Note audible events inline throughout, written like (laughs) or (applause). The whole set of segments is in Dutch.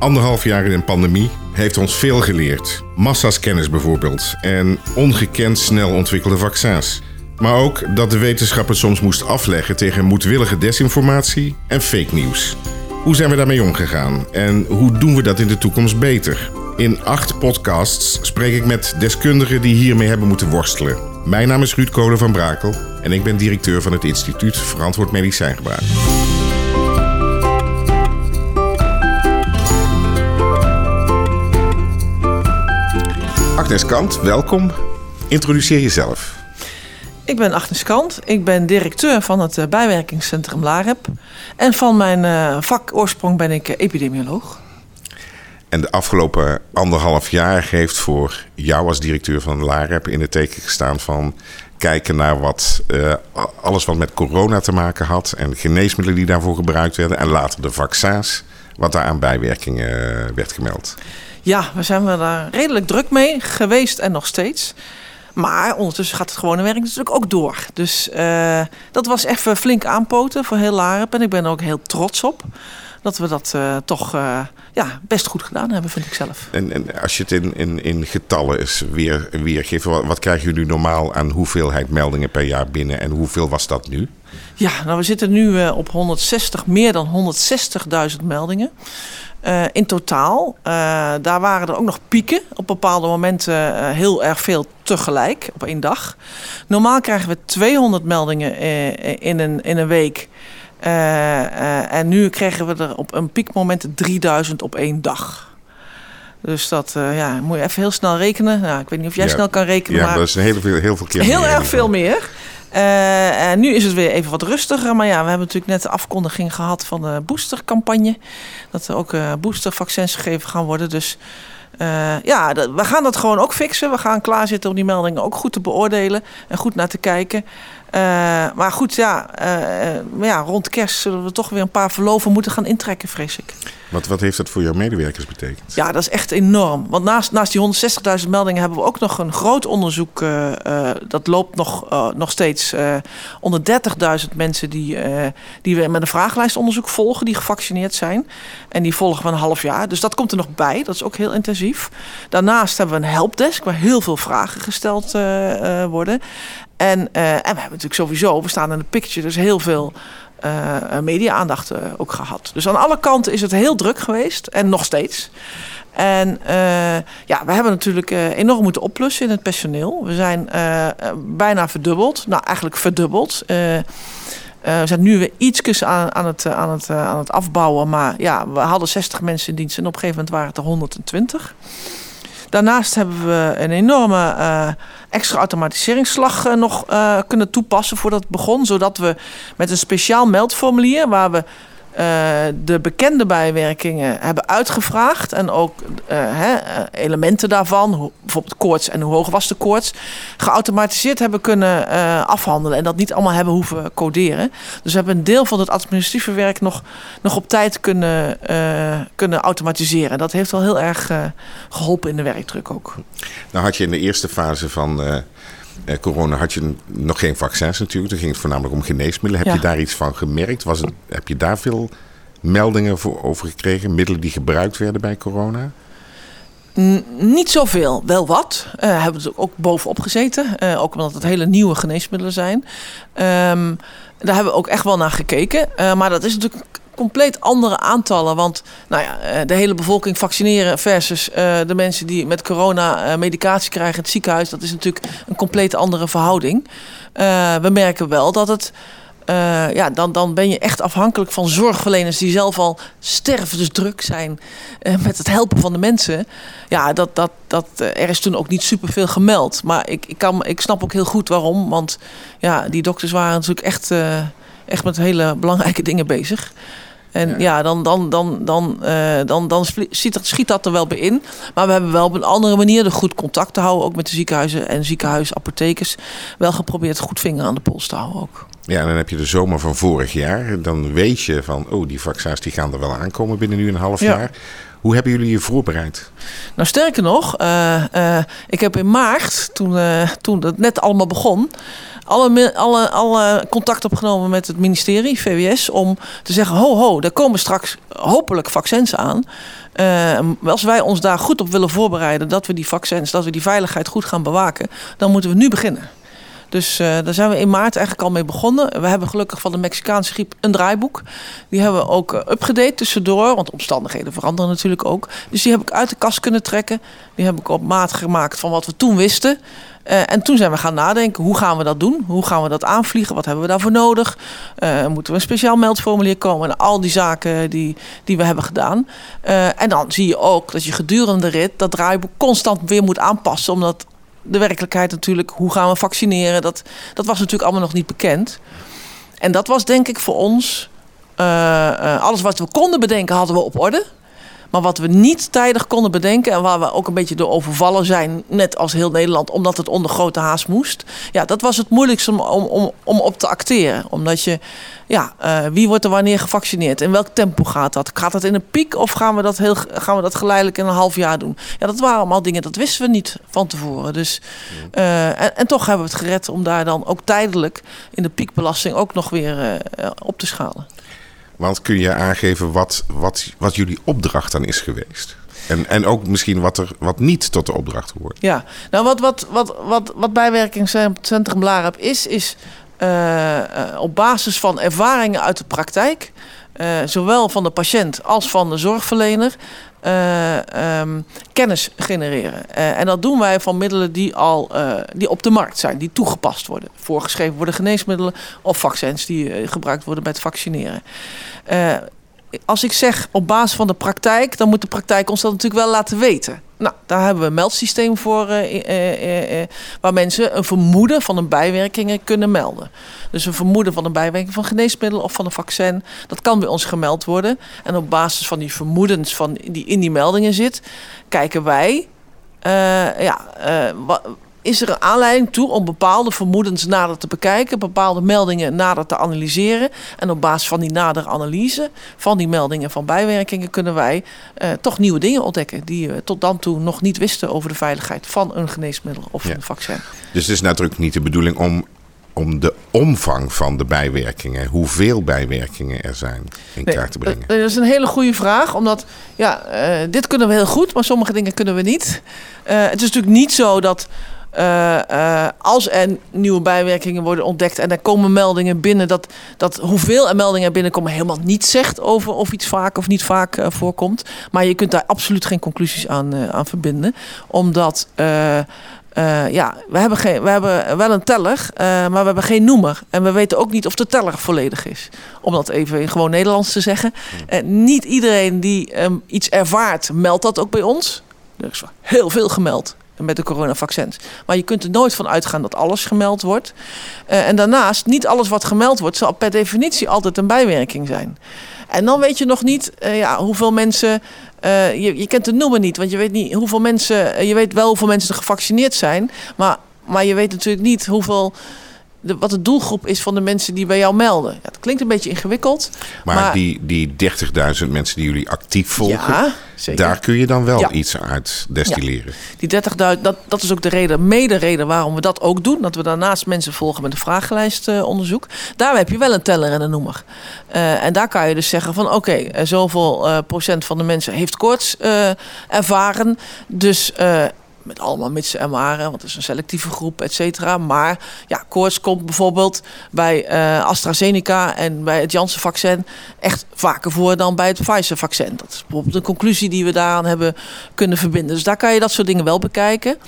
Anderhalf jaar in een pandemie heeft ons veel geleerd. Massa's kennis bijvoorbeeld en ongekend snel ontwikkelde vaccins. Maar ook dat de wetenschap het soms moest afleggen tegen moedwillige desinformatie en fake nieuws. Hoe zijn we daarmee omgegaan en hoe doen we dat in de toekomst beter? In acht podcasts spreek ik met deskundigen die hiermee hebben moeten worstelen. Mijn naam is Ruud Kolen van Brakel en ik ben directeur van het Instituut Verantwoord Medicijngebruik. Agnes Kant, welkom. Introduceer jezelf. Ik ben Agnes Kant. Ik ben directeur van het eh, bijwerkingscentrum LAREP. En van mijn uh, vak oorsprong ben ik eh, epidemioloog. En de afgelopen anderhalf jaar heeft voor jou als directeur van LAREP in het teken gestaan van kijken naar wat uh, alles wat met corona te maken had en geneesmiddelen die daarvoor gebruikt werden en later de vaccins, wat daar aan bijwerkingen werd gemeld. Ja, we zijn daar redelijk druk mee geweest en nog steeds. Maar ondertussen gaat het gewone werk natuurlijk ook door. Dus uh, dat was even flink aanpoten voor heel Larep. En ik ben er ook heel trots op dat we dat uh, toch uh, ja, best goed gedaan hebben, vind ik zelf. En, en als je het in, in, in getallen is weer, weergeeft, wat, wat krijgen jullie normaal aan hoeveelheid meldingen per jaar binnen en hoeveel was dat nu? Ja, nou we zitten nu op 160, meer dan 160.000 meldingen. Uh, in totaal. Uh, daar waren er ook nog pieken. Op bepaalde momenten uh, heel erg veel tegelijk op één dag. Normaal krijgen we 200 meldingen in, een, in een week. en nu kregen we er op een piekmoment 3000 op één dag. Dus dat ja, moet je even heel snel rekenen. Nou, ik weet niet of jij ja, snel kan rekenen. Ja, maar dat is heel veel, heel veel keer Heel erg veel meer. Uh, en nu is het weer even wat rustiger. Maar ja, we hebben natuurlijk net de afkondiging gehad van de boostercampagne. Dat er ook uh, boostervaccins gegeven gaan worden. Dus uh, ja, we gaan dat gewoon ook fixen. We gaan klaarzitten om die meldingen ook goed te beoordelen. En goed naar te kijken. maar goed, ja, ja, rond kerst zullen we toch weer een paar verloven moeten gaan intrekken, vrees ik. Wat, wat heeft dat voor jouw medewerkers betekend? Ja, dat is echt enorm. Want naast, naast die 160.000 meldingen hebben we ook nog een groot onderzoek. Uh, uh, dat loopt nog, uh, nog steeds onder 30.000 mensen die, die we met een vragenlijstonderzoek volgen, die gevaccineerd zijn. En die volgen we een half jaar. Dus dat komt er nog bij. Dat is ook heel intensief. Daarnaast hebben we een helpdesk waar heel veel vragen gesteld worden. En, en we hebben natuurlijk sowieso, we staan in de picture, dus heel veel media-aandacht uh, ook gehad. Dus aan alle kanten is het heel druk geweest en nog steeds. En ja, we hebben natuurlijk enorm moeten oplussen in het personeel. We zijn bijna verdubbeld, nou eigenlijk verdubbeld. we zijn nu weer iets aan, aan, het, aan, het, aan het afbouwen. Maar ja, we hadden 60 mensen in dienst en op een gegeven moment waren het er 120. Daarnaast hebben we een enorme uh, extra automatiseringsslag uh, nog uh, kunnen toepassen voordat het begon. Zodat we met een speciaal meldformulier waar we de bekende bijwerkingen hebben uitgevraagd. En ook hè, elementen daarvan, bijvoorbeeld koorts en hoe hoog was de koorts, geautomatiseerd hebben kunnen afhandelen. En dat niet allemaal hebben hoeven coderen. Dus we hebben een deel van het administratieve werk nog, nog op tijd kunnen, kunnen automatiseren. Dat heeft wel heel erg geholpen in de werkdruk ook. Nou had je in de eerste fase van uh, corona had je nog geen vaccins natuurlijk. Toen ging het voornamelijk om geneesmiddelen. Heb Ja. je daar iets van gemerkt? Was het, heb je daar veel meldingen voor over gekregen? Middelen die gebruikt werden bij corona? N- niet zoveel, wel wat. Uh, hebben we er ook bovenop gezeten. Uh, ook omdat het hele nieuwe geneesmiddelen zijn. Um, daar hebben we ook echt wel naar gekeken. Uh, maar dat is natuurlijk compleet andere aantallen. Want nou ja, eh, de hele bevolking vaccineren versus uh, de mensen die met corona uh, medicatie krijgen in het ziekenhuis. Dat is natuurlijk een compleet andere verhouding. we merken wel dat het. Ja, dan, dan ben je echt afhankelijk van zorgverleners die zelf al stervensdruk zijn met het helpen van de mensen. Ja, dat, dat, dat, er is toen ook niet superveel gemeld. Maar ik, ik, kan, ik snap ook heel goed waarom. Want ja, die dokters waren natuurlijk echt, echt met hele belangrijke dingen bezig. En ja, ja dan, dan, dan, dan, uh, dan, dan schiet, dat, schiet dat er wel bij in. Maar we hebben wel op een andere manier de goed contact te houden. Ook met de ziekenhuizen en ziekenhuisapothekers. Wel geprobeerd goed vinger aan de pols te houden ook. Ja, en dan heb je de zomer van vorig jaar. Dan weet je van, oh, die vaccins die gaan er wel aankomen binnen nu een half Ja. jaar. Hoe hebben jullie je voorbereid? Nou, sterker nog, eh, eh, ik heb in maart, toen, eh, toen het net allemaal begon, alle, alle, alle contact opgenomen met het ministerie, VWS, om te zeggen: ho, ho, er komen straks hopelijk vaccins aan. Als wij ons daar goed op willen voorbereiden, dat we die vaccins, dat we die veiligheid goed gaan bewaken, dan moeten we nu beginnen. Dus eh, daar zijn we in maart eigenlijk al mee begonnen. We hebben gelukkig van de Mexicaanse griep een draaiboek. Die hebben we ook eh, upgedate tussendoor, want omstandigheden veranderen natuurlijk ook. Dus die heb ik uit de kast kunnen trekken. Die heb ik op maat gemaakt van wat we toen wisten. Eh, en toen zijn we gaan nadenken, hoe gaan we dat doen? Hoe gaan we dat aanvliegen? Wat hebben we daarvoor nodig? Moeten we een speciaal meldformulier komen? En al die zaken die, die we hebben gedaan. En dan zie je ook dat je gedurende de rit dat draaiboek constant weer moet aanpassen. Omdat de werkelijkheid natuurlijk, hoe gaan we vaccineren? Dat, dat was natuurlijk allemaal nog niet bekend. En dat was denk ik voor ons, eh, eh, alles wat we konden bedenken hadden we op orde. Maar wat we niet tijdig konden bedenken en waar we ook een beetje door overvallen zijn, net als heel Nederland, omdat het onder grote haast moest. Ja, dat was het moeilijkste om, om, om, om op te acteren. Omdat je, ja, eh, wie wordt er wanneer gevaccineerd? In welk tempo gaat dat? Gaat dat in een piek of gaan we dat, heel, gaan we dat geleidelijk in een half jaar doen? Ja, dat waren allemaal dingen, dat wisten we niet van tevoren. Dus, eh, en, en toch hebben we het gered om daar dan ook tijdelijk in de piekbelasting ook nog weer eh, op te schalen. Want kun je aangeven wat, wat, wat jullie opdracht dan is geweest? En, en ook misschien wat er wat niet tot de opdracht hoort. Ja, nou wat, wat, wat, wat, wat bijwerkingscentrum Larab is, is eh, eh, op basis van ervaringen uit de praktijk, eh, zowel van de patiënt als van de zorgverlener, eh, ehm, kennis genereren. Eh, en dat doen wij van middelen die al eh, die op de markt zijn, die toegepast worden. Voorgeschreven worden geneesmiddelen of vaccins die gebruikt worden bij het vaccineren. Als ik zeg op basis van de praktijk, dan moet de praktijk ons dat natuurlijk wel laten weten. Nou, daar hebben we een meldsysteem voor, eh, eh, eh, waar mensen een vermoeden van een bijwerking kunnen melden. Dus een vermoeden van een bijwerking van geneesmiddel of van een vaccin, dat kan bij ons gemeld worden. En op basis van die vermoedens van die in die meldingen zit, kijken wij, ja, eh, wa- is er een aanleiding toe om bepaalde vermoedens nader te bekijken, bepaalde meldingen nader te analyseren. En op basis van die nadere analyse van die meldingen van bijwerkingen kunnen wij eh, toch nieuwe dingen ontdekken die we tot dan toe nog niet wisten over de veiligheid van een geneesmiddel of Ja. een vaccin. Dus het is natuurlijk niet de bedoeling om, om de omvang van de bijwerkingen, hoeveel bijwerkingen er zijn, in Nee, kaart te brengen. Dat, dat is een hele goede vraag, omdat ja, eh, dit kunnen we heel goed, maar sommige dingen kunnen we niet. Eh, het is natuurlijk niet zo dat eh, eh, als er nieuwe bijwerkingen worden ontdekt en er komen meldingen binnen, dat, dat hoeveel er meldingen binnenkomen helemaal niet zegt over of iets vaak of niet vaak eh, voorkomt. Maar je kunt daar absoluut geen conclusies aan, aan verbinden, omdat. ja, we hebben, geen, we hebben wel een teller, eh, maar we hebben geen noemer. En we weten ook niet of de teller volledig is. Om dat even in gewoon Nederlands te zeggen. Eh, niet iedereen die ehm, iets ervaart, meldt dat ook bij ons. Er is heel veel gemeld met de coronavaccins. Maar je kunt er nooit van uitgaan dat alles gemeld wordt. Eh, en daarnaast, niet alles wat gemeld wordt... zal per definitie altijd een bijwerking zijn. En dan weet je nog niet eh, ja, hoeveel mensen... eh, je, je kent de noemer niet, want je weet niet hoeveel mensen... je weet wel hoeveel mensen er gevaccineerd zijn... maar, maar je weet natuurlijk niet hoeveel... De, wat de doelgroep is van de mensen die bij jou melden. Ja, het klinkt een beetje ingewikkeld. Maar, maar- die, die 30.000 mensen die jullie actief volgen, Ja, zeker. daar kun je dan wel Ja. iets uit destilleren. Die 30.000, dat, dat is ook de reden, mede reden waarom we dat ook doen. Dat we daarnaast mensen volgen met een vragenlijstonderzoek. daar heb je wel een teller en een noemer. Eh, en daar kan je dus zeggen van oké, eh, zoveel eh, procent van de mensen heeft koorts eh, ervaren. Dus eh, met allemaal mits en maren, want het is een selectieve groep, et cetera. Maar ja, koorts komt bijvoorbeeld bij eh, AstraZeneca en bij het Janssen-vaccin echt vaker voor dan bij het Pfizer-vaccin. Dat is bijvoorbeeld een conclusie die we daaraan hebben kunnen verbinden. Dus daar kan je dat soort dingen wel bekijken.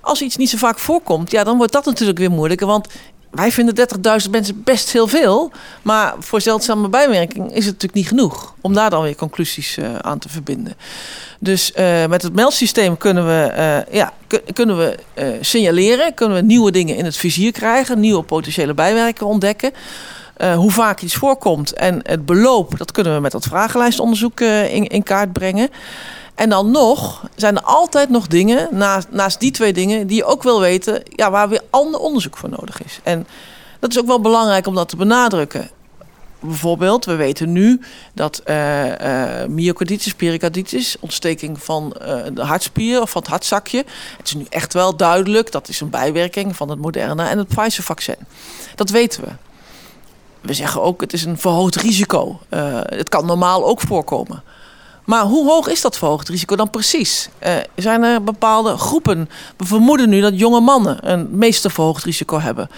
Als iets niet zo vaak voorkomt, ja, dan wordt dat natuurlijk weer moeilijker. Want wij vinden 30.000 mensen best heel veel. Maar voor zeldzame bijwerking is het natuurlijk niet genoeg. Om daar dan weer conclusies eh, aan te verbinden. Dus eh, met het meldsysteem kunnen we, eh, ja, kun- kunnen we signaleren. Kunnen we nieuwe dingen in het vizier krijgen. Nieuwe potentiële bijwerkingen ontdekken. Hoe vaak iets voorkomt en het beloop, dat kunnen we met dat vragenlijstonderzoek in, in kaart brengen. En dan nog zijn er altijd nog dingen, naast, naast die twee dingen, die je ook wil weten, ja, waar weer ander onderzoek voor nodig is. En Dat is ook wel belangrijk om dat te benadrukken. Bijvoorbeeld, we weten nu dat uh, myocarditis, pericarditis, ontsteking van uh, de hartspier of van het hartzakje. Het is nu echt wel duidelijk dat is een bijwerking van het Moderna en het Pfizer-vaccin. Dat weten we. We zeggen ook, het is een verhoogd risico. het kan normaal ook voorkomen. Maar hoe hoog is dat verhoogd dan precies? Uh, zijn er bepaalde groepen? We vermoeden nu dat jonge mannen een meeste verhoogd risico hebben.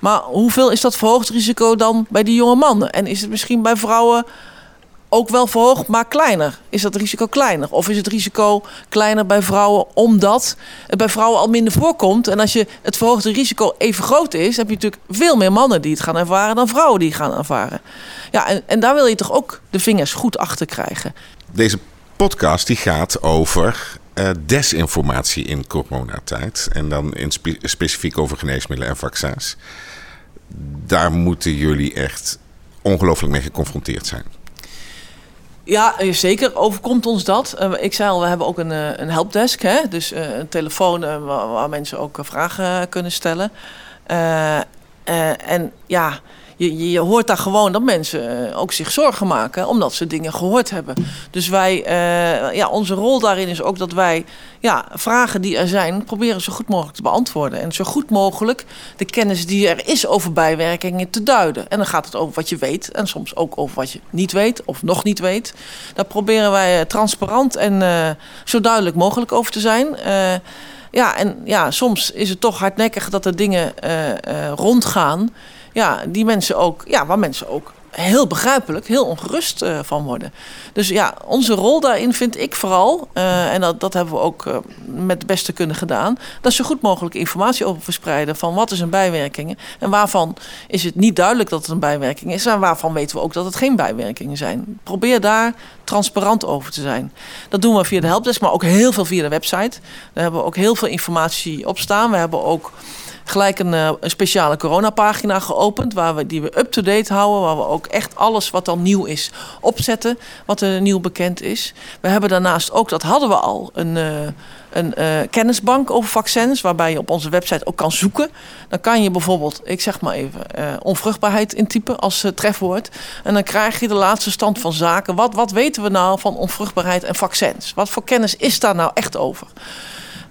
Maar hoeveel is dat verhoogd risico dan bij die jonge mannen? En is het misschien bij vrouwen ook wel verhoogd, maar kleiner? Is dat risico kleiner? Of is het risico kleiner bij vrouwen omdat het bij vrouwen al minder voorkomt? En als je het verhoogde risico even groot is, heb je natuurlijk veel meer mannen die het gaan ervaren dan vrouwen die het gaan ervaren. Ja, en, en daar wil je toch ook de vingers goed achter krijgen. Deze podcast die gaat over uh, desinformatie in coronatijd. En dan in spe specifiek over geneesmiddelen en vaccins. Daar moeten jullie echt ongelooflijk mee geconfronteerd zijn. Ja, eh, zeker overkomt ons dat. Uh, ik zei al, we hebben ook een, een helpdesk. Hè? Dus een telefoon waar, waar, mensen ook vragen kunnen stellen. en ja, je, je hoort daar gewoon dat mensen eh, ook zich zorgen maken, omdat ze dingen gehoord hebben. Dus wij, uh, ja, onze rol daarin is ook dat wij ja, vragen die er zijn, proberen zo goed mogelijk te beantwoorden. En zo goed mogelijk de kennis die er is over bijwerkingen te duiden. En dan gaat het over wat je weet en soms ook over wat je niet weet of nog niet weet. Daar proberen wij eh, transparant en zo duidelijk mogelijk over te zijn. Ja, en ja, soms is het toch hardnekkig dat er dingen rondgaan ja, die mensen ook, ja, waar mensen ook heel begrijpelijk, heel ongerust uh, van worden. Dus ja, onze rol daarin vind ik vooral, uh, en dat, dat hebben we ook uh, met het beste kunnen gedaan, dat zo goed mogelijk informatie over verspreiden van wat is een bijwerking en waarvan is het niet duidelijk dat het een bijwerking is en waarvan weten we ook dat het geen bijwerkingen zijn. Probeer daar transparant over te zijn. Dat doen we via de helpdesk, maar ook heel veel via de website. Daar hebben we ook heel veel informatie op staan. We hebben ook gelijk een, uh, een speciale coronapagina geopend. Waar we, die we up-to-date houden. Waar we ook echt alles wat dan nieuw is opzetten. Wat er nieuw bekend is. We hebben daarnaast ook, dat hadden we al, een, uh, een uh, kennisbank over vaccins. Waarbij je op onze website ook kan zoeken. Dan kan je bijvoorbeeld, ik zeg maar even, onvruchtbaarheid intypen als trefwoord. En dan krijg je de laatste stand van zaken. Wat, wat weten we nou van onvruchtbaarheid en vaccins? Wat voor kennis is daar nou echt over?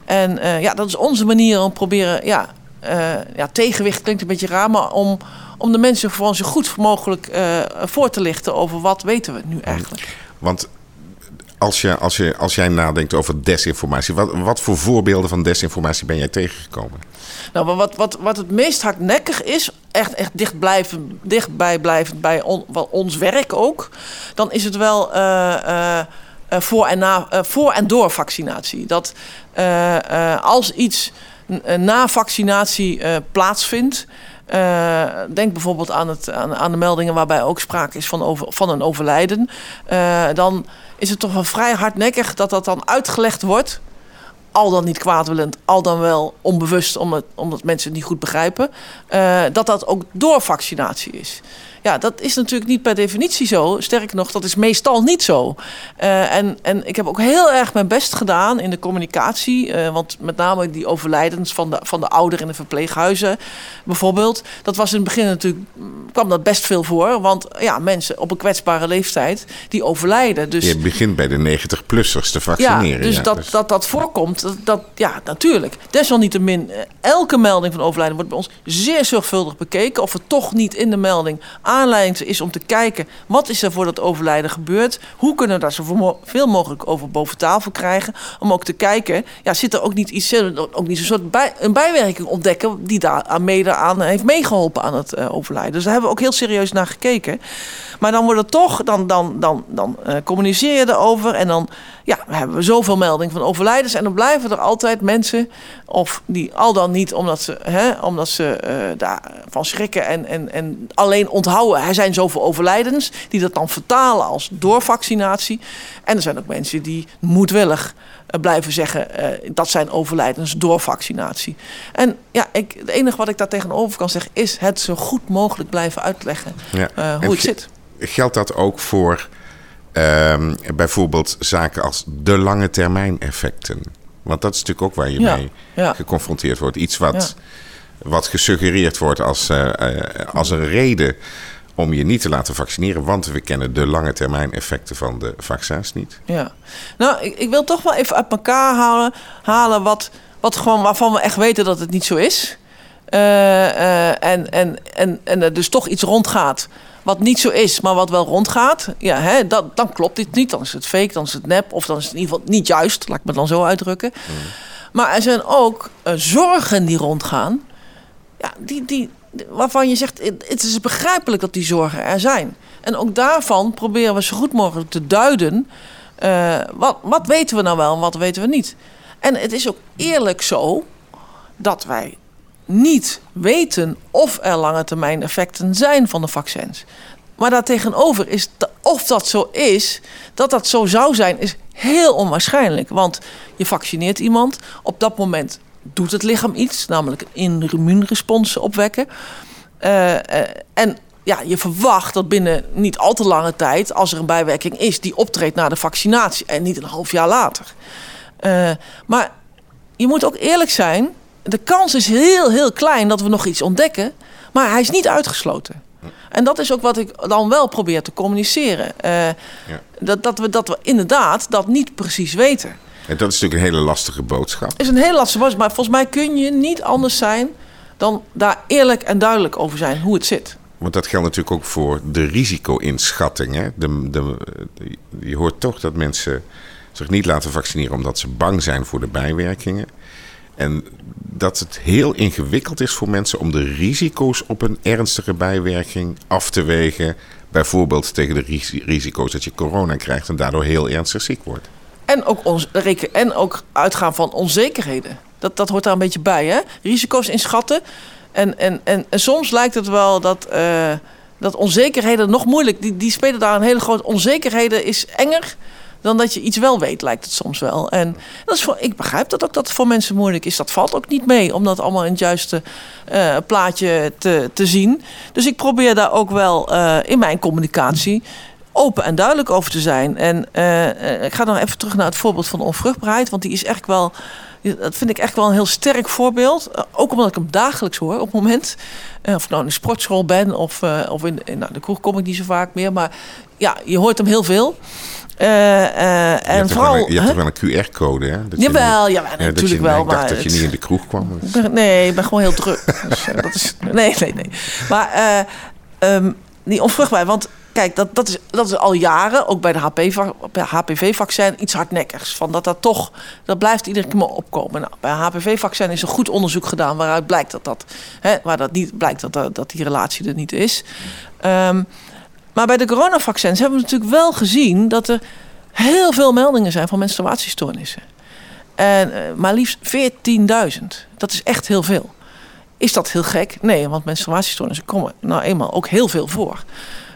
En ja, dat is onze manier om proberen ja, uh, ja, tegenwicht klinkt een beetje raar, maar om, om de mensen gewoon zo goed mogelijk uh, voor te lichten over wat weten we nu eigenlijk. Want als, je, als, je, als jij nadenkt over desinformatie, wat, wat voor voorbeelden van desinformatie ben jij tegengekomen? Nou, wat, wat, wat het meest hardnekkig is, echt, echt dicht blijven, dichtbij blijven bij on, ons werk ook, dan is het wel. Uh, voor, en na, voor en door vaccinatie. Dat als iets na vaccinatie uh, plaatsvindt. Uh, denk bijvoorbeeld aan, het, aan, de meldingen waarbij ook sprake is van, van een overlijden. Uh, dan is het toch wel vrij hardnekkig dat dat dan uitgelegd wordt. Al dan niet kwaadwillend, al dan wel onbewust, omdat, omdat mensen het niet goed begrijpen. Dat dat ook door vaccinatie is. Ja, dat is natuurlijk niet per definitie zo. Sterker nog, dat is meestal niet zo. Uh, en, en ik heb ook heel erg mijn best gedaan in de communicatie. Uh, want met name die overlijdens van de, van de ouderen in de verpleeghuizen bijvoorbeeld. Dat was in het begin natuurlijk, kwam dat best veel voor. Want ja, mensen op een kwetsbare leeftijd die overlijden. Dus, Je begint bij de 90-plussers te vaccineren. Ja, dus, ja, dat, dus dat dat voorkomt, dat, dat, ja, natuurlijk. Desalniettemin, eh, elke melding van overlijden wordt bij ons zeer zorgvuldig bekeken. Of het toch niet in de melding aanleiding is om te kijken wat is er voor dat overlijden gebeurd. Hoe kunnen we daar zoveel mogelijk over boven tafel krijgen. Om ook te kijken, ja, zit er ook niet iets, ook niet een soort bij, een bijwerking ontdekken die daar mede aan heeft meegeholpen aan het uh, overlijden. Dus daar hebben we ook heel serieus naar gekeken. Maar dan wordt het toch, dan, dan, dan, dan uh, communiceer je erover en dan ja, we hebben zoveel meldingen van overlijdens. En dan blijven er altijd mensen, of die al dan niet omdat ze, hè, omdat ze uh, daarvan schrikken en, en, en alleen onthouden. Er zijn zoveel overlijdens, die dat dan vertalen als doorvaccinatie. En er zijn ook mensen die moedwillig blijven zeggen uh, dat zijn overlijdens door vaccinatie. En ja, ik, het enige wat ik daar tegenover kan zeggen is het zo goed mogelijk blijven uitleggen ja. hoe het zit. Geldt dat ook voor Um, bijvoorbeeld zaken als de lange termijn effecten. Want dat is natuurlijk ook waar je ja, mee ja. geconfronteerd wordt. Iets wat wat gesuggereerd wordt als, uh, als een reden om je niet te laten vaccineren. Want we kennen de lange termijn effecten van de vaccins niet. Ja, nou, ik, ik wil toch wel even uit elkaar halen, halen wat, wat gewoon, waarvan we echt weten dat het niet zo is. Uh, en, en, en, en er dus toch iets rondgaat wat niet zo is, maar wat wel rondgaat. Ja, hè, dat, dan klopt dit niet. Dan is het fake, dan is het nep. Of dan is het in ieder geval niet juist. Laat ik me dan zo uitdrukken. Mm. Maar er zijn ook uh, zorgen die rondgaan. Ja, die, die, waarvan je zegt, het is begrijpelijk dat die zorgen er zijn. En ook daarvan proberen we zo goed mogelijk te duiden. Uh, wat, wat weten we nou wel en wat weten we niet? En het is ook eerlijk zo dat wij niet weten of er lange termijn effecten zijn van de vaccins. Maar daartegenover is, of dat zo is, dat dat zo zou zijn, is heel onwaarschijnlijk. Want je vaccineert iemand, op dat moment doet het lichaam iets, namelijk een immuunrespons opwekken. Uh, en ja, je verwacht dat binnen niet al te lange tijd, als er een bijwerking is, die optreedt na de vaccinatie en niet een half jaar later. Uh, maar je moet ook eerlijk zijn, de kans is heel, heel klein dat we nog iets ontdekken, maar hij is niet uitgesloten. En dat is ook wat ik dan wel probeer te communiceren. Ja. dat, dat, we, dat we inderdaad dat niet precies weten. En dat is natuurlijk een hele lastige boodschap. is een hele lastige boodschap, maar volgens mij kun je niet anders zijn dan daar eerlijk en duidelijk over zijn hoe het zit. Want dat geldt natuurlijk ook voor de risico-inschatting. Hè? De, de, je hoort toch dat mensen zich niet laten vaccineren omdat ze bang zijn voor de bijwerkingen. En dat het heel ingewikkeld is voor mensen om de risico's op een ernstige bijwerking af te wegen. Bijvoorbeeld tegen de risico's dat je corona krijgt en daardoor heel ernstig ziek wordt. En ook, ons, en ook uitgaan van onzekerheden. Dat, dat hoort daar een beetje bij, hè? Risico's inschatten. En, en, en, en soms lijkt het wel dat, uh, dat onzekerheden nog moeilijk... Die, die spelen daar een hele grote... Onzekerheden is enger dan dat je iets wel weet, lijkt het soms wel. En dat is voor, ik begrijp dat ook dat het voor mensen moeilijk is. Dat valt ook niet mee om dat allemaal in het juiste uh, plaatje te, te zien. Dus ik probeer daar ook wel uh, in mijn communicatie open en duidelijk over te zijn. En uh, ik ga dan even terug naar het voorbeeld van onvruchtbaarheid, want die is echt wel. Dat vind ik echt wel een heel sterk voorbeeld. ook omdat ik hem dagelijks hoor op het moment. of ik nou in de sportschool ben of, of in, in nou, de kroeg kom ik niet zo vaak meer. Maar ja, je hoort hem heel veel. En vooral, een, je hebt toch wel een QR-code, hè? Dat jawel, ja, natuurlijk wel. Ik dacht dat je niet in de kroeg kwam. Dus. Nee, ik ben gewoon heel druk. (laughs) dus, dat is, nee, nee, nee. Maar um, die onvruchtbaar, want kijk, dat, dat, is, dat is al jaren, ook bij de HPV-vaccin, iets hardnekkigs. Van dat dat toch, dat blijft iedere keer maar opkomen. Nou, bij HPV-vaccin is een goed onderzoek gedaan waaruit blijkt dat dat, hè, waar dat niet blijkt dat, dat die relatie er niet is. Um, maar bij de coronavaccins hebben we natuurlijk wel gezien dat er heel veel meldingen zijn van menstruatiestoornissen. En uh, maar liefst 14.000. Dat is echt heel veel. Is dat heel gek? Nee, want menstruatiestoornissen komen nou eenmaal ook heel veel voor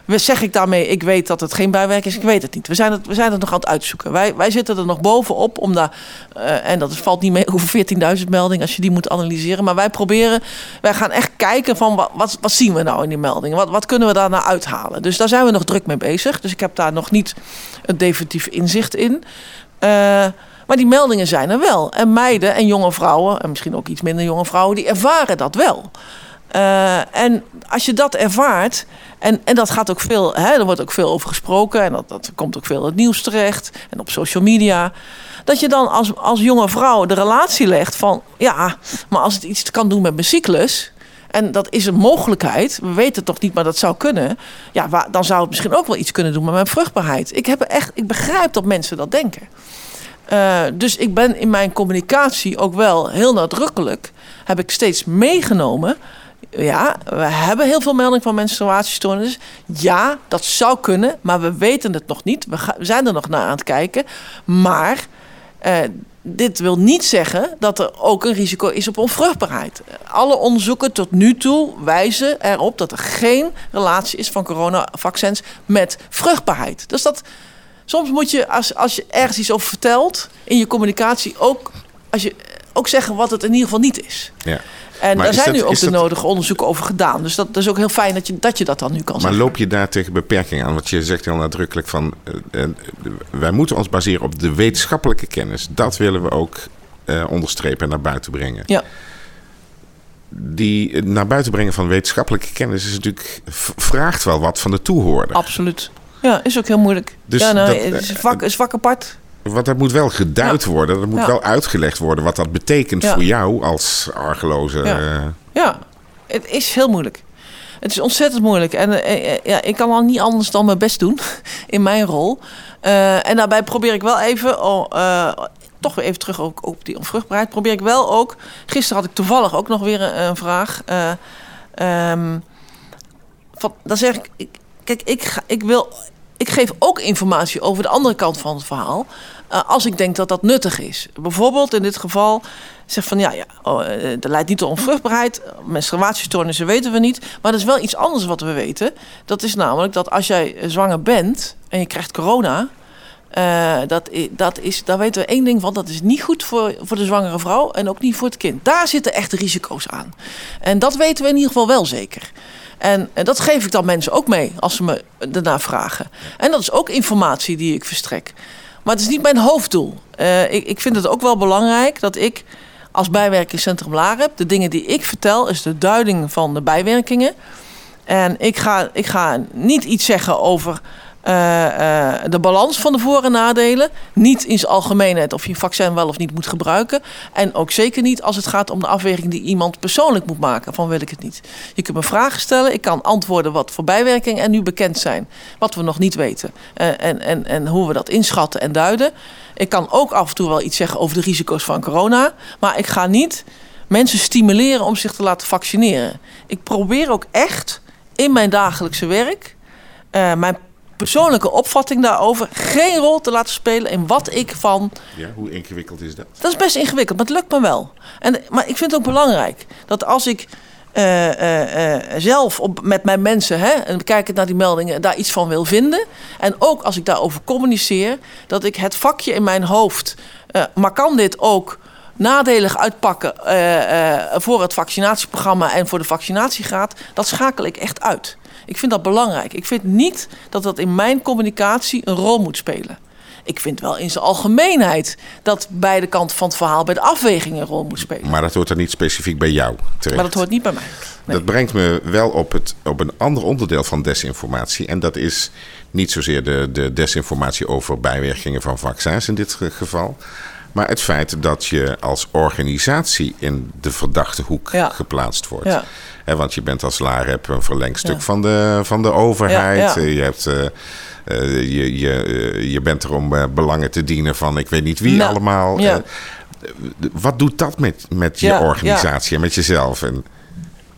zeg ik daarmee, ik weet dat het geen bijwerking is? Ik weet het niet. We zijn het, we zijn het nog aan het uitzoeken. Wij, wij zitten er nog bovenop om daar, uh, en dat valt niet mee (laughs) over 14.000 meldingen als je die moet analyseren. Maar wij proberen, wij gaan echt kijken van wat, wat, zien we nou in die meldingen? Wat, wat kunnen we daar nou uithalen? Dus daar zijn we nog druk mee bezig. Dus ik heb daar nog niet een definitief inzicht in. Uh, maar die meldingen zijn er wel. En meiden en jonge vrouwen, en misschien ook iets minder jonge vrouwen, die ervaren dat wel. Uh, en als je dat ervaart, en, en dat gaat ook veel, hè, er wordt ook veel over gesproken en dat, dat komt ook veel in het nieuws terecht en op social media. Dat je dan als, als jonge vrouw de relatie legt van ja, maar als het iets kan doen met mijn cyclus, en dat is een mogelijkheid. We weten het toch niet, maar dat zou kunnen. Ja, dan zou het misschien ook wel iets kunnen doen met mijn vruchtbaarheid. Ik, heb echt, ik begrijp dat mensen dat denken. Uh, dus ik ben in mijn communicatie ook wel heel nadrukkelijk. Heb ik steeds meegenomen ja, we hebben heel veel meldingen van menstruatiestoornissen. Ja, dat zou kunnen, maar we weten het nog niet. We, zijn er nog naar aan het kijken. Maar eh, dit wil niet zeggen dat er ook een risico is op onvruchtbaarheid. Alle onderzoeken tot nu toe wijzen erop dat er geen relatie is van coronavaccins met vruchtbaarheid. Dus dat, soms moet je, als, als je ergens iets over vertelt in je communicatie, ook, als je, ook zeggen wat het in ieder geval niet is. Ja. En daar zijn nu ook de nodige onderzoeken over gedaan. Dus dat, dat, is ook heel fijn dat je, dat je dat dan nu kan maar zeggen. Maar loop je daar tegen beperkingen aan? Want je zegt heel nadrukkelijk van... Uh, uh, wij moeten ons baseren op de wetenschappelijke kennis. Dat willen we ook uh, onderstrepen en naar buiten brengen. Ja. die naar buiten brengen van wetenschappelijke kennis is natuurlijk vraagt wel wat van de toehoorder. Absoluut. Ja, is ook heel moeilijk. Dus ja, nou, dat, is, vak, is vak apart. Want dat moet wel geduid worden. Dat moet wel uitgelegd worden wat dat betekent voor jou als argeloze. Ja. ja, het is heel moeilijk. Het is ontzettend moeilijk. En uh, ja, ik kan al niet anders dan mijn best doen (laughs) in mijn rol. Uh, en daarbij probeer ik wel even, oh, uh, toch weer even terug ook op die onvruchtbaarheid. Probeer ik wel ook. Gisteren had ik toevallig ook nog weer een, een vraag. Um, van, dan zeg ik, kijk, ik, ga, ik wil. Ik geef ook informatie over de andere kant van het verhaal. Als ik denk dat dat nuttig is. Bijvoorbeeld in dit geval zegt van ja, ja oh, dat leidt niet tot onvruchtbaarheid. Menstruatiestoornissen weten we niet. Maar dat is wel iets anders wat we weten. Dat is namelijk dat als jij zwanger bent en je krijgt corona. Uh, dat, dat is, daar weten we één ding van. Dat is niet goed voor, voor de zwangere vrouw en ook niet voor het kind. Daar zitten echte risico's aan. En dat weten we in ieder geval wel zeker. En, en dat geef ik dan mensen ook mee als ze me daarna vragen. En dat is ook informatie die ik verstrek. Maar het is niet mijn hoofddoel. Uh, ik, ik vind het ook wel belangrijk dat ik als bijwerkingscentrum LAREP. De dingen die ik vertel is de duiding van de bijwerkingen. En ik ga, ik ga niet iets zeggen over uh, uh, de balans van de voor- en nadelen. Niet in zijn algemeenheid of je vaccin wel of niet moet gebruiken. En ook zeker niet als het gaat om de afweging die iemand persoonlijk moet maken. Van wil ik het niet. Je kunt me vragen stellen. Ik kan antwoorden wat voor bijwerkingen er nu bekend zijn. Wat we nog niet weten. Uh, en, en, en hoe we dat inschatten en duiden. Ik kan ook af en toe wel iets zeggen over de risico's van corona. Maar ik ga niet mensen stimuleren om zich te laten vaccineren. Ik probeer ook echt in mijn dagelijkse werk uh, mijn persoonlijke opvatting daarover geen rol te laten spelen in wat ik van. Ja, hoe ingewikkeld is dat? Dat is best ingewikkeld, maar het lukt me wel. En, maar ik vind het ook belangrijk dat als ik uh, uh, uh, zelf op, met mijn mensen, hè, en kijkend naar die meldingen, daar iets van wil vinden. En ook als ik daarover communiceer, dat ik het vakje in mijn hoofd, maar kan dit ook nadelig uitpakken voor het vaccinatieprogramma en voor de vaccinatiegraad, dat schakel ik echt uit. Ik vind dat belangrijk. Ik vind niet dat dat in mijn communicatie een rol moet spelen. Ik vind wel in zijn algemeenheid dat beide kanten van het verhaal bij de afweging een rol moet spelen. Maar dat hoort er niet specifiek bij jou terecht. Maar dat hoort niet bij mij. Nee. Dat brengt me wel op, het, op een ander onderdeel van desinformatie. En dat is niet zozeer de, de desinformatie over bijwerkingen van vaccins in dit geval. Maar het feit dat je als organisatie in de verdachte hoek ja. geplaatst wordt. Ja. He, want je bent als LAREP een verlengstuk ja. van, de, van de overheid. Je, hebt, uh, uh, je, je, je bent er om belangen te dienen van ik weet niet wie nou, allemaal. wat doet dat met, met je organisatie en met jezelf? En...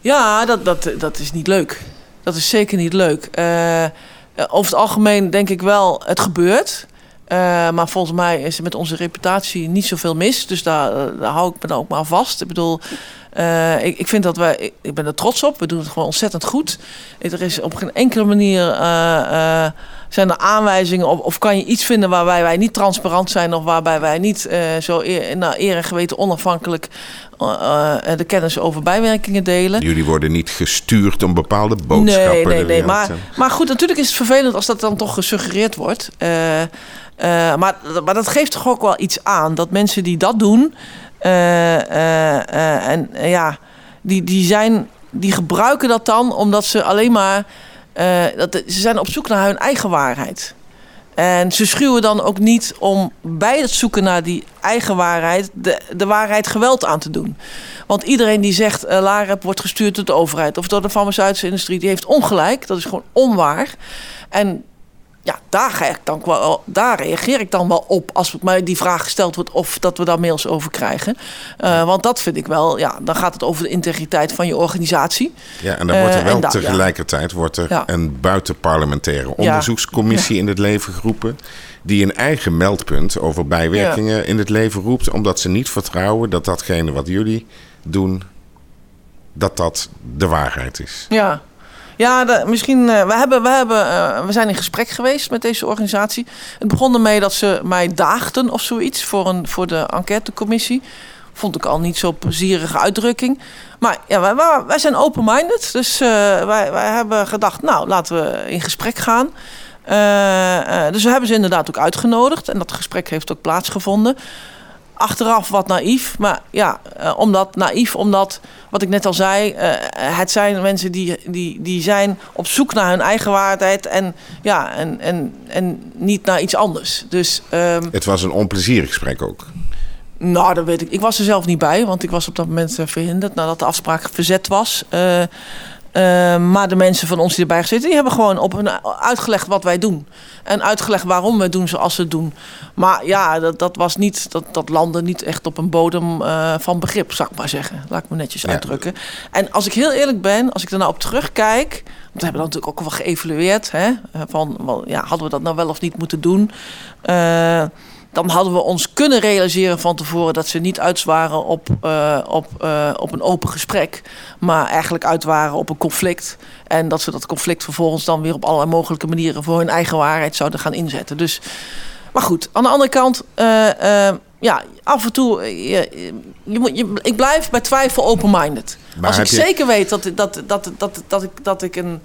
Ja, dat, dat, dat is niet leuk. Dat is zeker niet leuk. over het algemeen denk ik wel, het gebeurt. Uh, maar volgens mij is er met onze reputatie niet zoveel mis. Dus daar, daar hou ik me dan ook maar vast. Ik bedoel, uh, ik, ik vind dat wij, ik, ik, ben er trots op. We doen het gewoon ontzettend goed. Er is op geen enkele manier uh, zijn er aanwijzingen of, of, kan je iets vinden waarbij wij niet transparant zijn of waarbij wij niet zo eer, nou, eer en geweten onafhankelijk de kennis over bijwerkingen delen. Jullie worden niet gestuurd om bepaalde boodschappen. Nee, nee, nee. Maar, maar goed, natuurlijk is het vervelend als dat dan toch gesuggereerd wordt. Uh, maar, dat geeft toch ook wel iets aan. Dat mensen die dat doen. Uh, en ja, die, die, zijn, die gebruiken dat dan omdat ze alleen maar. dat, ze zijn op zoek naar hun eigen waarheid. En ze schuwen dan ook niet om bij het zoeken naar die eigen waarheid. de, de waarheid geweld aan te doen. Want iedereen die zegt. Uh, LAREP wordt gestuurd door de overheid. of door de farmaceutische industrie. die heeft ongelijk. Dat is gewoon onwaar. En ja, daar, ga ik dan wel, daar reageer ik dan wel op als mij die vraag gesteld wordt of dat we daar mails over krijgen. Uh, want dat vind ik wel, ja, dan gaat het over de integriteit van je organisatie. Ja, en dan wordt er wel uh, tegelijkertijd wordt er ja. een buitenparlementaire onderzoekscommissie ja. in het leven geroepen. Die een eigen meldpunt over bijwerkingen in het leven roept, omdat ze niet vertrouwen dat datgene wat jullie doen, dat dat de waarheid is. Ja, ja, misschien. Uh, we, hebben, we, hebben, uh, we zijn in gesprek geweest met deze organisatie. Het begon ermee dat ze mij daagden of zoiets voor, een, voor de enquêtecommissie. Vond ik al niet zo plezierige uitdrukking. Maar ja, wij, wij, zijn open-minded. Dus uh, wij, wij hebben gedacht, nou, laten we in gesprek gaan. dus we hebben ze inderdaad ook uitgenodigd. En dat gesprek heeft ook plaatsgevonden. Achteraf wat naïef. Maar ja, uh, omdat naïef, omdat, wat ik net al zei, uh, het zijn mensen die, die, die zijn op zoek naar hun eigen waarheid en, ja, en, en, en niet naar iets anders. Dus, um, het was een onplezierig gesprek ook. Nou, dat weet ik. Ik was er zelf niet bij, want ik was op dat moment verhinderd nadat de afspraak verzet was. Uh, uh, maar de mensen van ons die erbij zitten, die hebben gewoon op een, uitgelegd wat wij doen. En uitgelegd waarom we doen zoals we het doen. Maar ja, dat, dat was niet, dat, dat landde niet echt op een bodem uh, van begrip, zou ik maar zeggen. Laat ik me netjes ja. uitdrukken. En als ik heel eerlijk ben, als ik er nou op terugkijk. Want we hebben dat natuurlijk ook wel geëvalueerd. Hè, van, wel, ja, hadden we dat nou wel of niet moeten doen? Uh, dan hadden we ons kunnen realiseren van tevoren dat ze niet uit waren op, uh, op, uh, op een open gesprek, maar eigenlijk uit waren op een conflict. En dat ze dat conflict vervolgens dan weer op allerlei mogelijke manieren voor hun eigen waarheid zouden gaan inzetten. Dus, maar goed, aan de andere kant, uh, ja, af en toe, je, je, moet, je, ik blijf bij twijfel open-minded. Als ik je... zeker weet dat, dat, dat, dat, dat, ik, dat ik een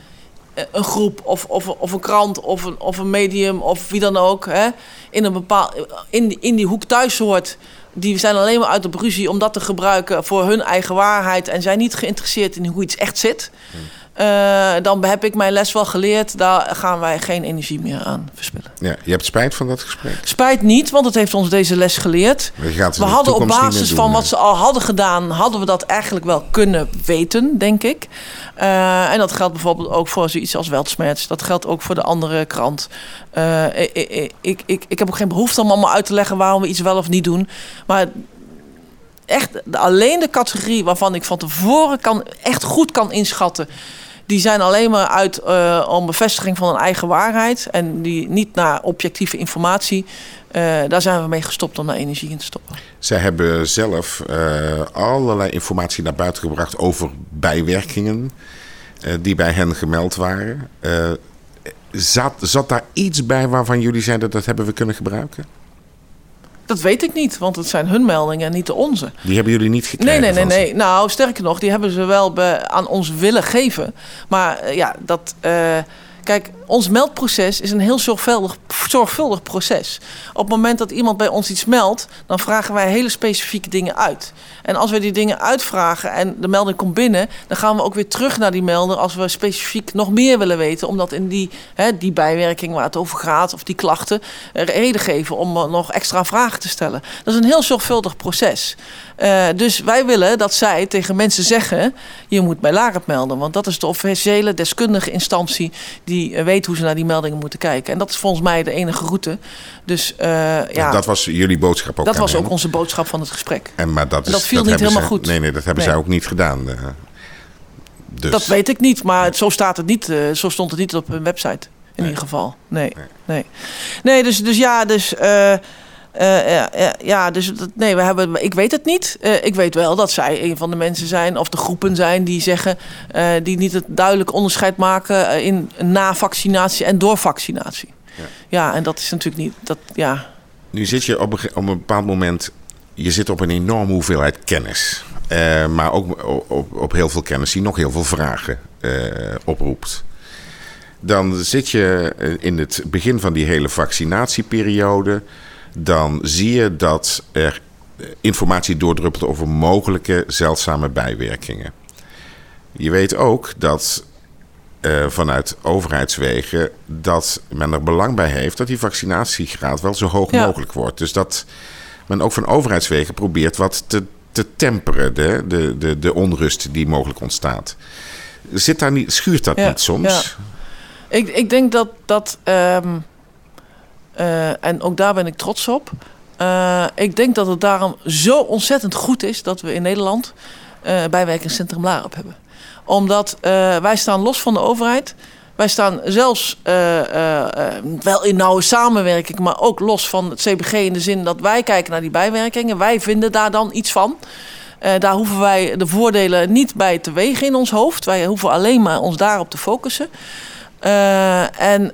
een groep of, of, of een krant of een, of een medium of wie dan ook hè, in, een bepaal, in, die, in die hoek thuis hoort. Die zijn alleen maar uit de ruzie om dat te gebruiken voor hun eigen waarheid en zijn niet geïnteresseerd in hoe iets echt zit. Hmm. Uh, dan heb ik mijn les wel geleerd. Daar gaan wij geen energie meer aan verspillen. Ja, je hebt spijt van dat gesprek? Spijt niet, want het heeft ons deze les geleerd. We hadden op basis van wat ze al hadden gedaan, hadden we dat eigenlijk wel kunnen weten, denk ik. Uh, en dat geldt bijvoorbeeld ook voor zoiets als Weltsmerts. Dat geldt ook voor de andere krant. Uh, ik, ik, ik, ik heb ook geen behoefte om allemaal uit te leggen waarom we iets wel of niet doen. Maar echt alleen de categorie waarvan ik van tevoren kan, echt goed kan inschatten die zijn alleen maar uit uh, om bevestiging van een eigen waarheid. En die niet naar objectieve informatie. Uh, daar zijn we mee gestopt om daar energie in te stoppen. Zij hebben zelf uh, allerlei informatie naar buiten gebracht over bijwerkingen die bij hen gemeld waren. zat, zat daar iets bij waarvan jullie zeiden dat hebben we kunnen gebruiken? Dat weet ik niet, want het zijn hun meldingen en niet de onze. Die hebben jullie niet gekregen? Nee, nee, nee. nee. Nou, sterker nog, die hebben ze wel aan ons willen geven. Maar uh, ja, dat. Uh, kijk, ons meldproces is een heel zorgvuldig, zorgvuldig proces. Op het moment dat iemand bij ons iets meldt, dan vragen wij hele specifieke dingen uit. En als we die dingen uitvragen en de melding komt binnen, dan gaan we ook weer terug naar die melder als we specifiek nog meer willen weten. Omdat in die, hè, die bijwerking waar het over gaat, of die klachten, reden geven om nog extra vragen te stellen. Dat is een heel zorgvuldig proces. Uh, dus wij willen dat zij tegen mensen zeggen: je moet bij LAREP melden. Want dat is de officiële deskundige instantie die uh, weet hoe ze naar die meldingen moeten kijken. En dat is volgens mij de enige route. Dus uh, ja. Dat was jullie boodschap ook. Dat was ook onze boodschap van het gesprek. En, maar dat, is, dat viel dat niet helemaal zij, goed. Nee, nee, dat hebben nee. zij ook niet gedaan. Dus. Dat weet ik niet, maar zo staat het niet. zo stond het niet op hun website. In nee. ieder geval. Nee. Nee, nee. nee dus, dus ja, dus. Uh, ja, ja, dus dat, nee, we hebben, ik weet het niet. Uh, ik weet wel dat zij een van de mensen zijn, of de groepen zijn, die zeggen, uh, die niet het duidelijk onderscheid maken in na vaccinatie en door vaccinatie. Ja. ja, en dat is natuurlijk niet, dat, ja. Nu zit je op een, op een bepaald moment, je zit op een enorme hoeveelheid kennis. maar ook op, op heel veel kennis die nog heel veel vragen oproept dan zit je in het begin van die hele vaccinatieperiode dan zie je dat er informatie doordruppelt over mogelijke zeldzame bijwerkingen. Je weet ook dat uh, vanuit overheidswegen dat men er belang bij heeft dat die vaccinatiegraad wel zo hoog ja. mogelijk wordt. Dus dat men ook van overheidswegen probeert wat te, te temperen, de, de, de, de onrust die mogelijk ontstaat. Zit daar niet, schuurt dat ja, niet soms? Ja. Ik, ik denk dat dat. Um uh, en ook daar ben ik trots op. Uh, ik denk dat het daarom zo ontzettend goed is dat we in Nederland uh, bijwerkingscentrum Larop hebben. Omdat wij staan los van de overheid. Wij staan zelfs wel in nauwe samenwerking, maar ook los van het CBG in de zin dat wij kijken naar die bijwerkingen. Wij vinden daar dan iets van. daar hoeven wij de voordelen niet bij te wegen in ons hoofd. Wij hoeven alleen maar ons daarop te focussen. en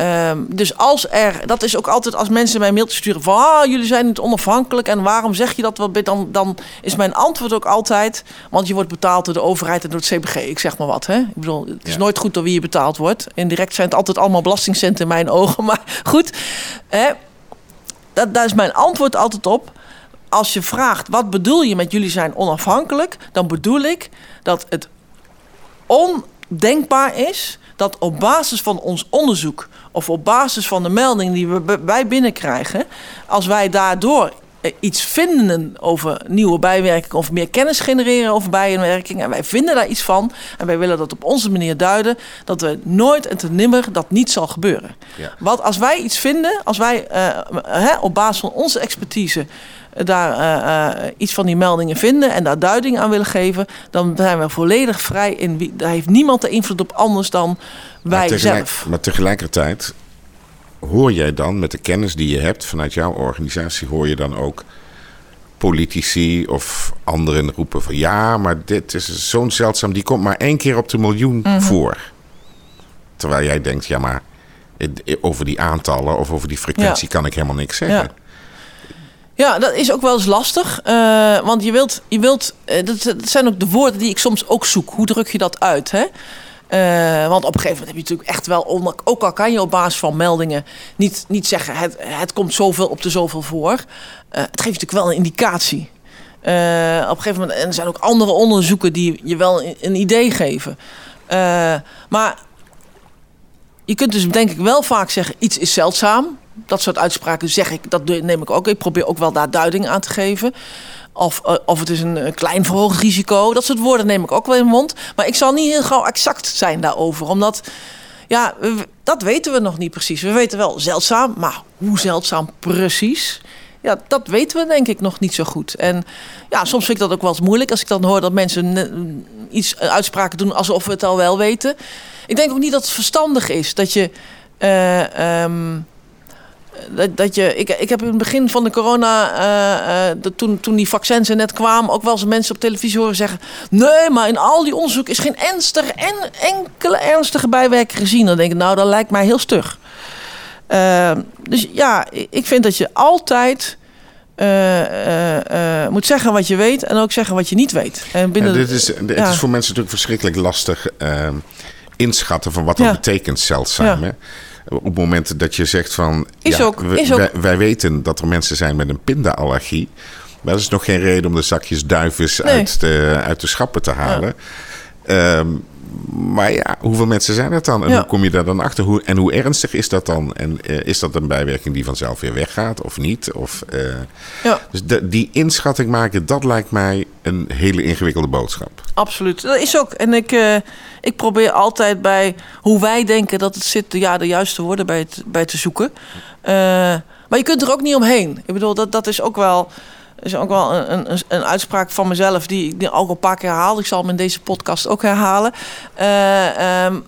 Um, dus als er, dat is ook altijd als mensen mij mailtjes sturen van ah, jullie zijn niet onafhankelijk en waarom zeg je dat? Wat, dan, dan is mijn antwoord ook altijd, want je wordt betaald door de overheid en door het CBG, ik zeg maar wat. Hè? Ik bedoel, het is ja. nooit goed door wie je betaald wordt. Indirect zijn het altijd allemaal belastingcenten in mijn ogen, (laughs) maar goed. Hè? dat, daar is mijn antwoord altijd op. Als je vraagt wat bedoel je met jullie zijn onafhankelijk, dan bedoel ik dat het ondenkbaar is dat op basis van ons onderzoek of op basis van de melding die we wij binnenkrijgen, als wij daardoor eh, iets vinden over nieuwe bijwerking of meer kennis genereren over bijwerking en wij vinden daar iets van en wij willen dat op onze manier duiden, dat we nooit en te nimmer dat niet zal gebeuren. Ja. Want als wij iets vinden, als wij uh, op basis van onze expertise daar uh, iets van die meldingen vinden en daar duiding aan willen geven, dan zijn we volledig vrij in wie. Daar heeft niemand de invloed op anders dan wij maar zelf. Maar tegelijkertijd hoor jij dan met de kennis die je hebt vanuit jouw organisatie, hoor je dan ook politici of anderen roepen van ja, maar dit is zo'n zeldzaam, die komt maar één keer op de miljoen mhm. voor. Terwijl jij denkt, ja, maar over die aantallen of over die frequentie kan ik helemaal niks zeggen. Ja. Ja, dat is ook wel eens lastig. Uh, want je wilt, je wilt uh, dat, zijn ook de woorden die ik soms ook zoek. Hoe druk je dat uit? Hè? Uh, want op een gegeven moment heb je natuurlijk echt wel, ook al kan je op basis van meldingen niet, niet zeggen het, het komt zoveel op de zoveel voor. het geeft natuurlijk wel een indicatie. op gegeven moment, en er zijn ook andere onderzoeken die je wel een idee geven. maar je kunt dus denk ik wel vaak zeggen, iets is zeldzaam dat soort uitspraken zeg ik, dat neem ik ook. Ik probeer ook wel daar duiding aan te geven. Of, uh, of het is een, klein verhoogd risico. Dat soort woorden neem ik ook wel in mond. Maar ik zal niet heel gauw exact zijn daarover. Omdat, ja, dat weten we nog niet precies. We weten wel zeldzaam, maar hoe zeldzaam precies? Ja, dat weten we denk ik nog niet zo goed. En ja, soms vind ik dat ook wel eens moeilijk als ik dan hoor dat mensen iets uitspraken doen alsof we het al wel weten. Ik denk ook niet dat het verstandig is dat je. Uh, um, dat, dat je, ik, ik heb in het begin van de corona, uh, uh, toen, toen die vaccins er net kwamen, ook wel eens mensen op televisie horen zeggen: Nee, maar in al die onderzoek is geen ernstige, en, enkele ernstige bijwerking gezien. Dan denk ik, nou, dat lijkt mij heel stug. Uh, dus ja, ik vind dat je altijd. moet zeggen wat je weet en ook zeggen wat je niet weet. En binnen dit is, het is voor mensen natuurlijk verschrikkelijk lastig inschatten van wat dat betekent zeldzaam. Hè? Op het moment dat je zegt van... Is ja, ook, is ook. Wij, weten dat er mensen zijn met een pindaallergie. Maar dat is nog geen reden om de zakjes duiven uit, de, uit de schappen te halen. Ja. Um, maar ja, hoeveel mensen zijn het dan? En hoe kom je daar dan achter? Hoe, en hoe ernstig is dat dan? En uh, is dat een bijwerking die vanzelf weer weggaat of niet? Of, uh, ja. Dus de, die inschatting maken, dat lijkt mij een hele ingewikkelde boodschap. Absoluut. Dat is ook. En ik, uh, ik probeer altijd bij hoe wij denken dat het zit, ja, de juiste woorden bij, het, bij te zoeken. maar je kunt er ook niet omheen. Ik bedoel, dat, dat is ook wel is ook wel een, een, een, uitspraak van mezelf die ik ook al een paar keer herhaal. Ik zal hem in deze podcast ook herhalen. Uh, um,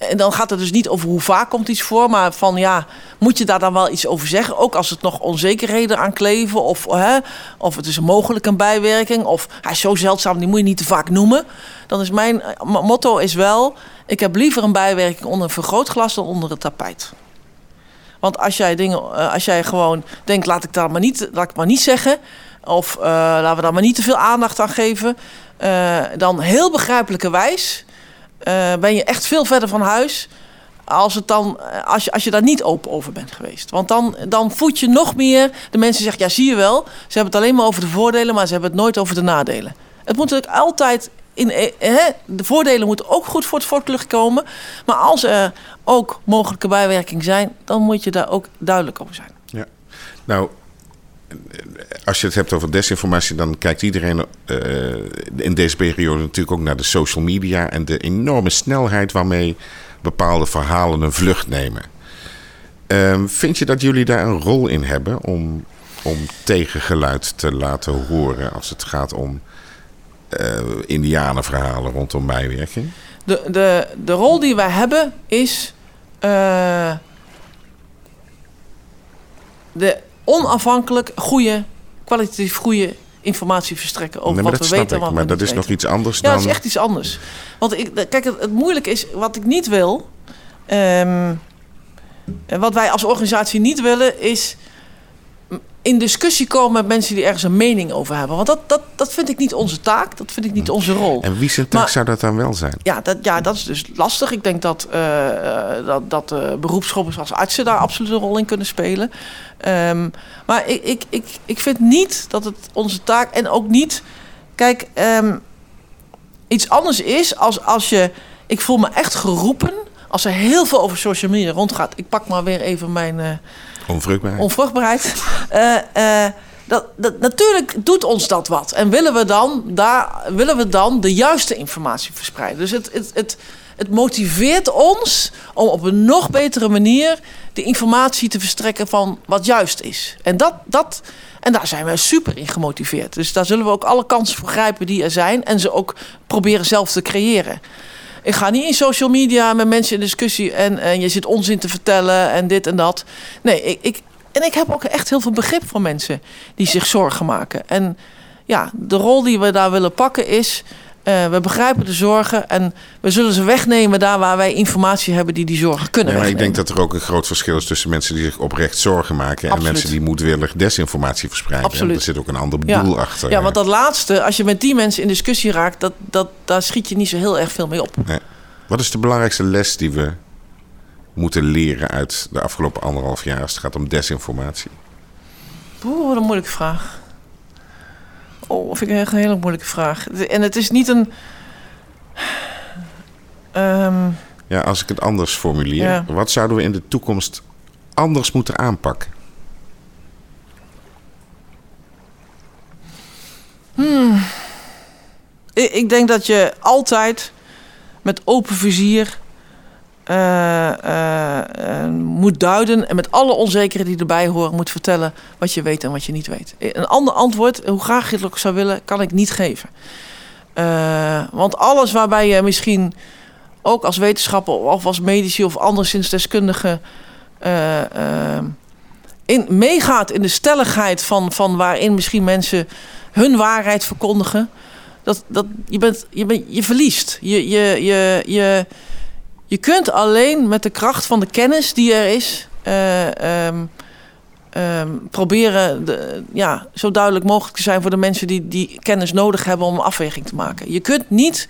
en dan gaat het dus niet over hoe vaak komt iets voor, maar van ja, moet je daar dan wel iets over zeggen? Ook als het nog onzekerheden aan kleven, of, hè, of het is mogelijk een bijwerking, of hij is zo zeldzaam, die moet je niet te vaak noemen. Dan is mijn motto is wel: ik heb liever een bijwerking onder een vergrootglas dan onder het tapijt. Want als jij dingen, uh, als jij gewoon denkt, laat ik dat maar niet, laat ik maar niet zeggen. Of uh, laten we daar maar niet te veel aandacht aan geven. Uh, dan heel begrijpelijkerwijs ben je echt veel verder van huis. Als, het dan, als, je, als je daar niet open over bent geweest. Want dan, dan voed je nog meer. De mensen zeggen, ja zie je wel. Ze hebben het alleen maar over de voordelen, maar ze hebben het nooit over de nadelen. Het moet natuurlijk altijd in, eh, de voordelen moeten ook goed voor het voortlucht komen. Maar als er ook mogelijke bijwerkingen zijn, dan moet je daar ook duidelijk over zijn. Ja, nou. Als je het hebt over desinformatie, dan kijkt iedereen uh, in deze periode natuurlijk ook naar de social media en de enorme snelheid waarmee bepaalde verhalen een vlucht nemen. Uh, vind je dat jullie daar een rol in hebben om, om tegengeluid te laten horen als het gaat om indianenverhalen rondom bijwerking? De, de, de rol die wij hebben is uh, de onafhankelijk goede, kwalitatief goede informatie verstrekken over wat we weten en wat Maar dat is nog iets anders dan... Ja, dat is echt iets anders. Want ik, kijk, het, het moeilijke is, wat ik niet wil... Um, wat wij als organisatie niet willen, is in discussie komen met mensen die ergens een mening over hebben. Want dat, dat, dat vind ik niet onze taak, dat vind ik niet onze rol. En wie zijn taak zou dat dan wel zijn? Ja dat, ja, dat is dus lastig. Ik denk dat, uh, dat, dat uh, beroepsgroepen zoals artsen daar absoluut een rol in kunnen spelen. Um, maar ik, ik, ik, ik vind niet dat het onze taak en ook niet. Kijk, um, iets anders is als, als je. Ik voel me echt geroepen als er heel veel over social media rondgaat. Ik pak maar weer even mijn. Uh, onvruchtbaarheid. Onvruchtbaarheid. Uh, dat, dat, natuurlijk doet ons dat wat. En willen we dan, daar, willen we dan de juiste informatie verspreiden. Dus het, het, het, motiveert ons om op een nog betere manier de informatie te verstrekken van wat juist is. En, dat, dat, en daar zijn wij super in gemotiveerd. Dus daar zullen we ook alle kansen voor grijpen die er zijn. En ze ook proberen zelf te creëren. Ik ga niet in social media met mensen in discussie en, en je zit onzin te vertellen en dit en dat. Nee, ik, ik, en ik heb ook echt heel veel begrip voor mensen die zich zorgen maken. En ja, de rol die we daar willen pakken is. Uh, we begrijpen de zorgen en we zullen ze wegnemen daar waar wij informatie hebben die die zorgen kunnen. Ja, maar ik denk dat er ook een groot verschil is tussen mensen die zich oprecht zorgen maken en mensen die moedwillig desinformatie verspreiden. Absoluut. Er zit ook een ander doel achter. Ja, want dat laatste, als je met die mensen in discussie raakt, dat, dat, daar schiet je niet zo heel erg veel mee op. Nee. Wat is de belangrijkste les die we moeten leren uit de afgelopen anderhalf jaar als het gaat om desinformatie? Oeh, wat een moeilijke vraag. Oh, vind ik echt een hele moeilijke vraag. En het is niet een. Um, ja, als ik het anders formuleer, ja. wat zouden we in de toekomst anders moeten aanpakken? Hmm. Ik, ik denk dat je altijd met open vizier uh, moet duiden en met alle onzekerheden die erbij horen moet vertellen wat je weet en wat je niet weet. Een ander antwoord, hoe graag je het ook zou willen, kan ik niet geven. want alles waarbij je misschien ook als wetenschapper of als medici of anderszins deskundige in, meegaat in de stelligheid van, van waarin misschien mensen hun waarheid verkondigen. Dat, dat, je, bent, je, bent, je verliest. Je, je, je, je, je kunt alleen met de kracht van de kennis die er is. Uh, um, um, proberen de, ja, zo duidelijk mogelijk te zijn voor de mensen die die kennis nodig hebben om een afweging te maken. Je kunt niet,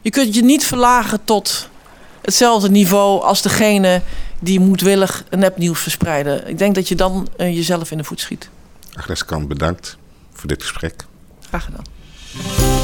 je, kunt je niet verlagen tot hetzelfde niveau als degene die moedwillig nepnieuws verspreiden. Ik denk dat je dan uh, jezelf in de voet schiet. Agnes Kant, bedankt voor dit gesprek. Graag gedaan.